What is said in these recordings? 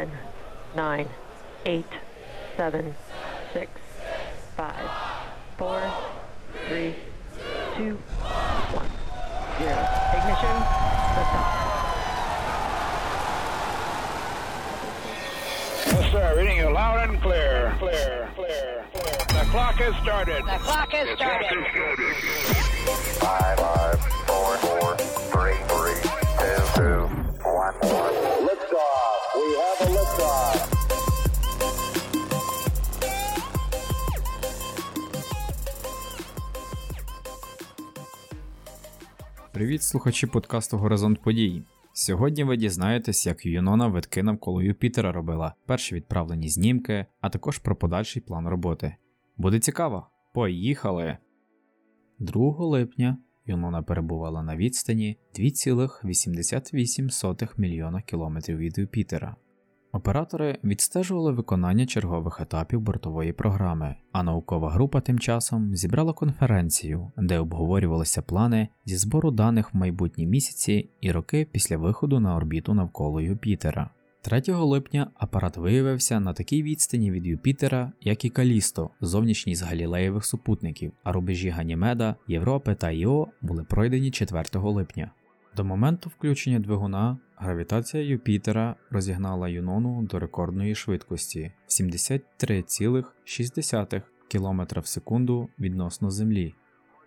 10, 9, 8, 7, 6, 5, 4, 3, 2, 1, 0. Ignition, liftoff. Yes, sir. Reading you loud and clear. Clear, clear, clear. The clock has started. The clock has started. Five, Привіт, слухачі подкасту Горизонт подій. Сьогодні ви дізнаєтесь, як Юнона витки навколо Юпітера робила, перші відправлені знімки, а також про подальший план роботи. Буде цікаво. Поїхали! 2 липня Юнона перебувала на відстані 2,88 мільйона кілометрів від Юпітера. Оператори відстежували виконання чергових етапів бортової програми, а наукова група тим часом зібрала конференцію, де обговорювалися плани зі збору даних в майбутні місяці і роки після виходу на орбіту навколо Юпітера. 3 липня апарат виявився на такій відстані від Юпітера, як і Калісто, зовнішній з галілеєвих супутників, а рубежі Ганімеда, Європи та Іо були пройдені 4 липня. До моменту включення двигуна гравітація Юпітера розігнала Юнону до рекордної швидкості 73,6 км в секунду відносно Землі.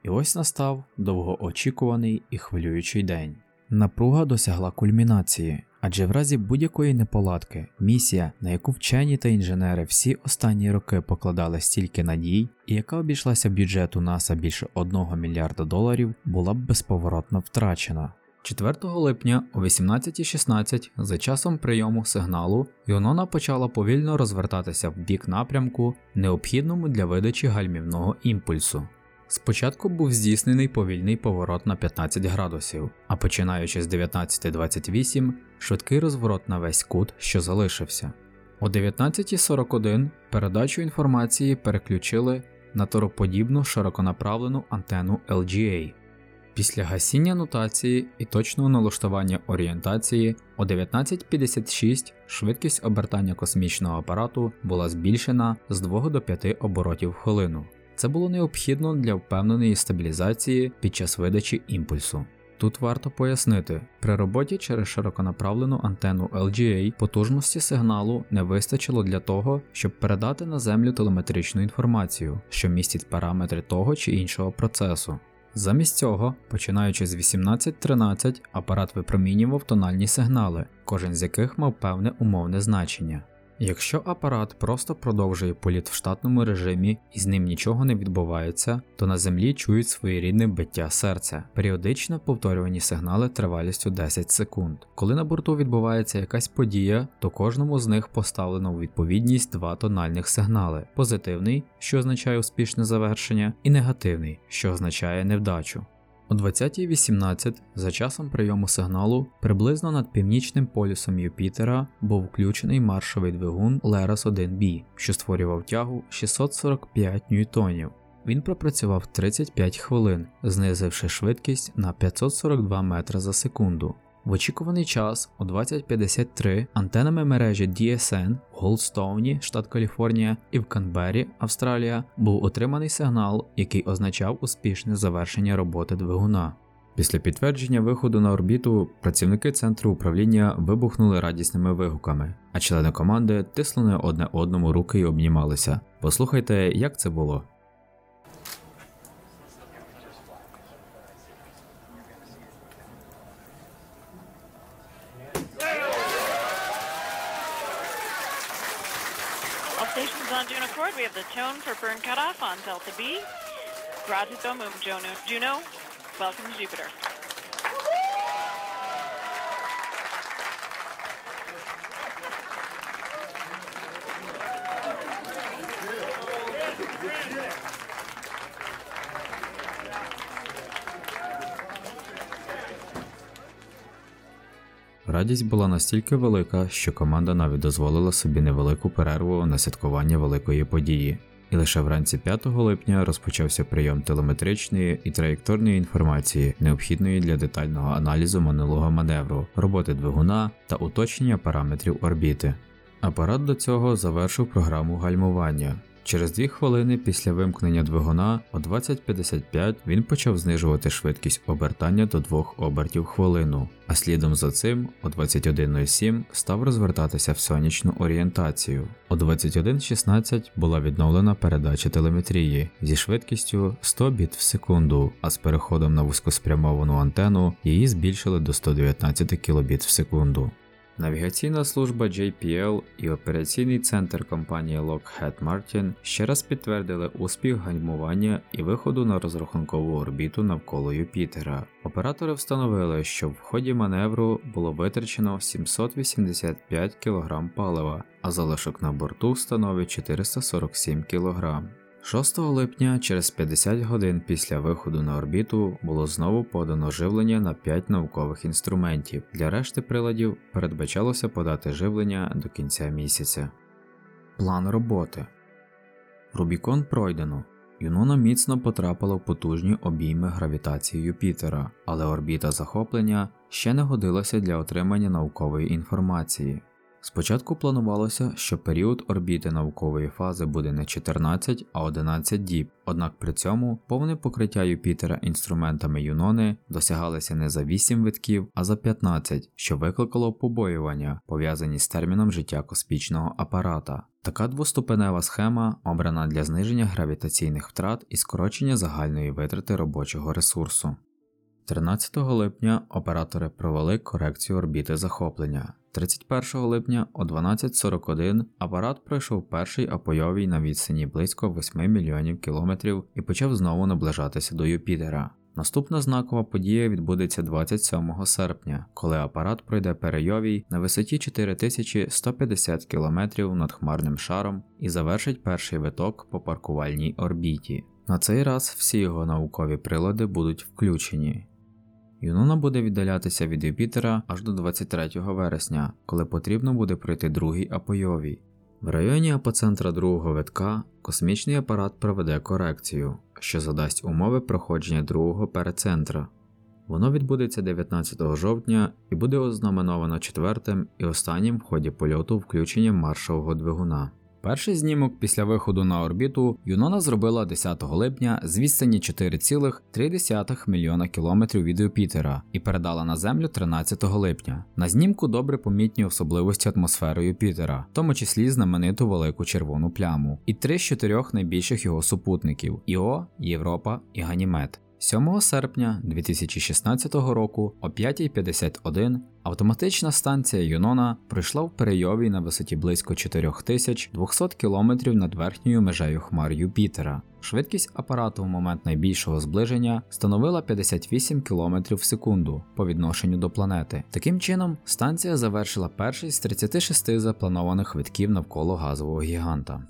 І ось настав довгоочікуваний і хвилюючий день. Напруга досягла кульмінації, адже в разі будь-якої неполадки місія, на яку вчені та інженери всі останні роки покладали стільки надій, і яка обійшлася бюджету НАСА більше 1 мільярда доларів, була б безповоротно втрачена. 4 липня о 18.16 за часом прийому сигналу Юнона почала повільно розвертатися в бік напрямку, необхідному для видачі гальмівного імпульсу. Спочатку був здійснений повільний поворот на 15 градусів, а починаючи з 19.28 швидкий розворот на весь кут, що залишився. О 19.41 передачу інформації переключили на тороподібну широконаправлену антенну LGA. Після гасіння нотації і точного налаштування орієнтації о 19.56 швидкість обертання космічного апарату була збільшена з 2 до 5 оборотів в хвилину. Це було необхідно для впевненої стабілізації під час видачі імпульсу. Тут варто пояснити, при роботі через широконаправлену антенну LGA потужності сигналу не вистачило для того, щоб передати на землю телеметричну інформацію, що містить параметри того чи іншого процесу. Замість цього, починаючи з 18.13, апарат випромінював тональні сигнали, кожен з яких мав певне умовне значення. Якщо апарат просто продовжує політ в штатному режимі і з ним нічого не відбувається, то на землі чують своєрідне биття серця, періодично повторювані сигнали тривалістю 10 секунд. Коли на борту відбувається якась подія, то кожному з них поставлено у відповідність два тональних сигнали: позитивний, що означає успішне завершення, і негативний, що означає невдачу. О 20.18 за часом прийому сигналу приблизно над північним полюсом Юпітера був включений маршовий двигун Лерас 1B, що створював тягу 645 ньютонів. Він пропрацював 35 хвилин, знизивши швидкість на 542 метри за секунду. В очікуваний час о 20.53 антенами мережі DSN в Голдстоуні, штат Каліфорнія, і в Канбері, Австралія, був отриманий сигнал, який означав успішне завершення роботи двигуна. Після підтвердження виходу на орбіту працівники центру управління вибухнули радісними вигуками, а члени команди тиснули одне одному руки і обнімалися. Послухайте, як це було. Stations on Juno Accord, we have the tone for burn cutoff on Delta B. Mum Juno. Juno, welcome to Jupiter. Радість була настільки велика, що команда навіть дозволила собі невелику перерву на святкування великої події. І лише вранці 5 липня розпочався прийом телеметричної і траєкторної інформації, необхідної для детального аналізу минулого маневру, роботи двигуна та уточнення параметрів орбіти. Апарат до цього завершив програму гальмування. Через дві хвилини після вимкнення двигуна о 20.55 він почав знижувати швидкість обертання до 2 обертів хвилину, а слідом за цим о 21.07 став розвертатися в сонячну орієнтацію. О 21.16 була відновлена передача телеметрії зі швидкістю 100 біт в секунду, а з переходом на вузькоспрямовану антенну її збільшили до 119 кбіт в секунду. Навігаційна служба JPL і операційний центр компанії Lockheed Martin ще раз підтвердили успіх гальмування і виходу на розрахункову орбіту навколо Юпітера. Оператори встановили, що в ході маневру було витрачено 785 кг палива, а залишок на борту становить 447 кг. 6 липня, через 50 годин після виходу на орбіту, було знову подано живлення на 5 наукових інструментів. Для решти приладів передбачалося подати живлення до кінця місяця. План роботи Рубікон пройдено. Юнона міцно потрапила в потужні обійми гравітації Юпітера, але орбіта захоплення ще не годилася для отримання наукової інформації. Спочатку планувалося, що період орбіти наукової фази буде не 14, а 11 діб, однак при цьому повне покриття Юпітера інструментами Юнони досягалося не за 8 витків, а за 15, що викликало побоювання, пов'язані з терміном життя космічного апарата. Така двоступенева схема обрана для зниження гравітаційних втрат і скорочення загальної витрати робочого ресурсу. 13 липня оператори провели корекцію орбіти захоплення. 31 липня о 12.41 апарат пройшов перший апойовій на відстані близько 8 мільйонів кілометрів і почав знову наближатися до Юпітера. Наступна знакова подія відбудеться 27 серпня, коли апарат пройде перейовій на висоті 4150 км над хмарним шаром і завершить перший виток по паркувальній орбіті. На цей раз всі його наукові прилади будуть включені. Юнона буде віддалятися від Юпітера аж до 23 вересня, коли потрібно буде пройти другий апойовій. В районі апоцентра другого витка космічний апарат проведе корекцію, що задасть умови проходження другого перецентра. Воно відбудеться 19 жовтня і буде ознаменовано четвертим і останнім в ході польоту включенням маршового двигуна. Перший знімок після виходу на орбіту Юнона зробила 10 липня з відстані 4,3 мільйона кілометрів від Юпітера і передала на Землю 13 липня. На знімку добре помітні особливості атмосфери Юпітера, в тому числі знамениту велику червону пляму, і три з чотирьох найбільших його супутників Іо, Європа і Ганімед. 7 серпня 2016 року о 5.51 автоматична станція Юнона пройшла в перейовій на висоті близько 4200 км над верхньою межею хмар Юпітера. Швидкість апарату в момент найбільшого зближення становила 58 км в секунду по відношенню до планети. Таким чином, станція завершила перший з 36 запланованих витків навколо газового гіганта.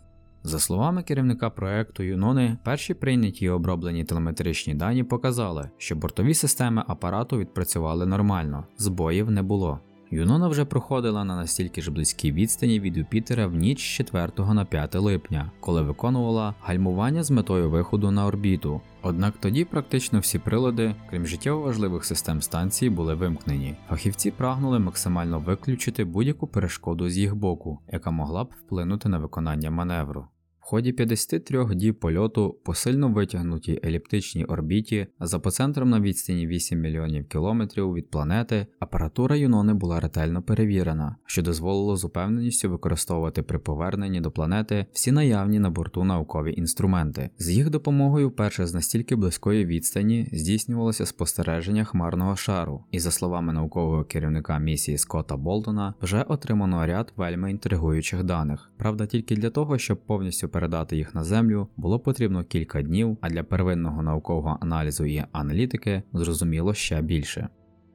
За словами керівника проекту Юнони, перші прийняті і оброблені телеметричні дані показали, що бортові системи апарату відпрацювали нормально, збоїв не було. Юнона вже проходила на настільки ж близькій відстані від Юпітера в ніч з 4 на 5 липня, коли виконувала гальмування з метою виходу на орбіту. Однак тоді практично всі прилади, крім життєво важливих систем станції, були вимкнені. Фахівці прагнули максимально виключити будь-яку перешкоду з їх боку, яка могла б вплинути на виконання маневру. В ході 53 діб польоту по сильно витягнутій еліптичній орбіті з апоцентром на відстані 8 мільйонів кілометрів від планети апаратура Юнони була ретельно перевірена, що дозволило з упевненістю використовувати при поверненні до планети всі наявні на борту наукові інструменти. З їх допомогою вперше з настільки близької відстані здійснювалося спостереження хмарного шару, і за словами наукового керівника місії Скотта Болтона, вже отримано ряд вельми інтригуючих даних. Правда, тільки для того, щоб повністю передати їх на землю, було потрібно кілька днів, а для первинного наукового аналізу і аналітики зрозуміло ще більше.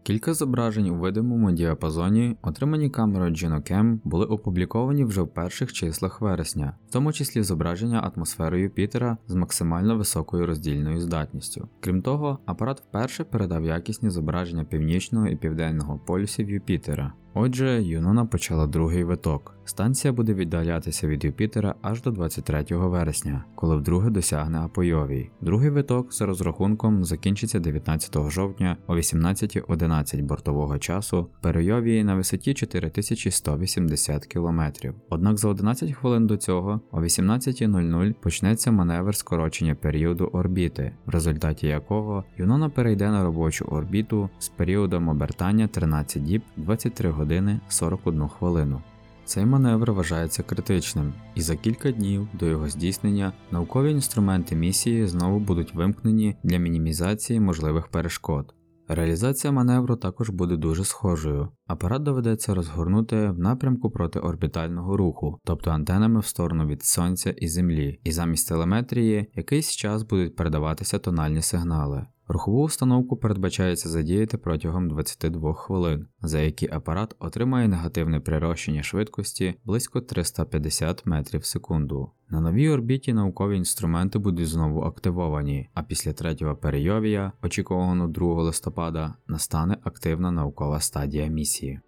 Кілька зображень у видимому діапазоні, отримані камерою GenoCam, були опубліковані вже в перших числах вересня, в тому числі зображення атмосфери Юпітера з максимально високою роздільною здатністю. Крім того, апарат вперше передав якісні зображення північного і південного полюсів Юпітера. Отже, Юнона почала другий виток. Станція буде віддалятися від Юпітера аж до 23 вересня, коли вдруге досягне Апойовій. Другий виток за розрахунком закінчиться 19 жовтня о 18.11 бортового часу в Перойовії на висоті 4180 км. Однак за 11 хвилин до цього о 18.00 почнеться маневр скорочення періоду орбіти, в результаті якого Юнона перейде на робочу орбіту з періодом обертання 13 діб 23 години 41 хвилину. Цей маневр вважається критичним, і за кілька днів до його здійснення наукові інструменти місії знову будуть вимкнені для мінімізації можливих перешкод. Реалізація маневру також буде дуже схожою. Апарат доведеться розгорнути в напрямку протиорбітального руху, тобто антенами в сторону від Сонця і Землі, і замість телеметрії якийсь час будуть передаватися тональні сигнали. Рухову установку передбачається задіяти протягом 22 хвилин, за які апарат отримає негативне прирощення швидкості близько 350 метрів в секунду. На новій орбіті наукові інструменти будуть знову активовані, а після третього перейовія, очікуваного 2 листопада, настане активна наукова стадія місії.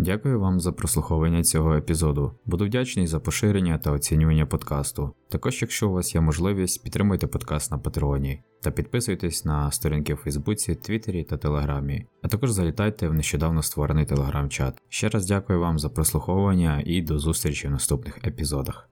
Дякую вам за прослуховування цього епізоду. Буду вдячний за поширення та оцінювання подкасту. Також, якщо у вас є можливість, підтримуйте подкаст на Патреоні та підписуйтесь на сторінки в Фейсбуці, Твіттері та Телеграмі, а також залітайте в нещодавно створений телеграм-чат. Ще раз дякую вам за прослуховування і до зустрічі в наступних епізодах.